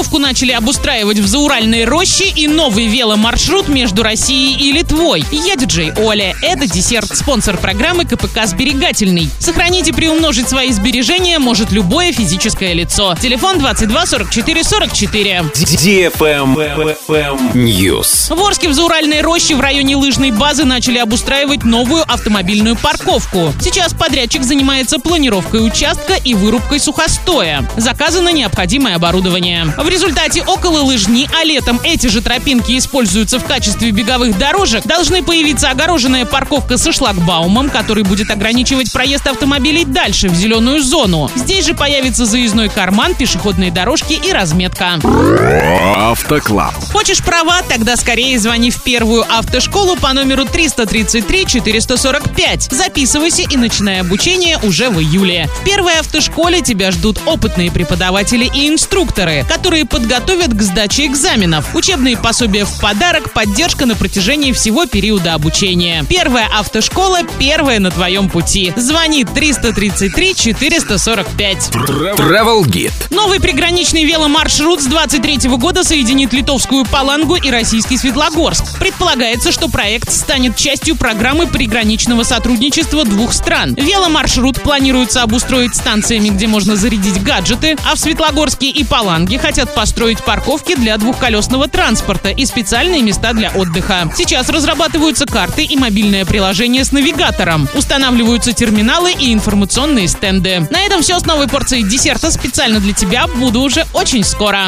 Парковку начали обустраивать в Зауральной роще и новый веломаршрут между Россией и Литвой. Я диджей Оля. Это десерт, спонсор программы КПК «Сберегательный». Сохранить и приумножить свои сбережения может любое физическое лицо. Телефон 22 44 44. News. В Орске в Зауральной роще в районе лыжной базы начали обустраивать новую автомобильную парковку. Сейчас подрядчик занимается планировкой участка и вырубкой сухостоя. Заказано необходимое оборудование. В результате около лыжни, а летом эти же тропинки используются в качестве беговых дорожек, должны появиться огороженная парковка со шлагбаумом, который будет ограничивать проезд автомобилей дальше, в зеленую зону. Здесь же появится заездной карман, пешеходные дорожки и разметка. Автоклаб. Хочешь права? Тогда скорее звони в первую автошколу по номеру 333 445. Записывайся и начинай обучение уже в июле. В первой автошколе тебя ждут опытные преподаватели и инструкторы, которые подготовят к сдаче экзаменов. Учебные пособия в подарок, поддержка на протяжении всего периода обучения. Первая автошкола – первая на твоем пути. Звони 333 445. Travel Guide. Новый приграничный веломаршрут с 23 года соединит литовскую Палангу и российский Светлогорск. Предполагается, что проект станет частью программы приграничного сотрудничества двух стран. Веломаршрут планируется обустроить станциями, где можно зарядить гаджеты, а в Светлогорске и Паланге хотят построить парковки для двухколесного транспорта и специальные места для отдыха. Сейчас разрабатываются карты и мобильное приложение с навигатором. Устанавливаются терминалы и информационные стенды. На этом все с новой порцией десерта специально для тебя. Буду уже очень скоро.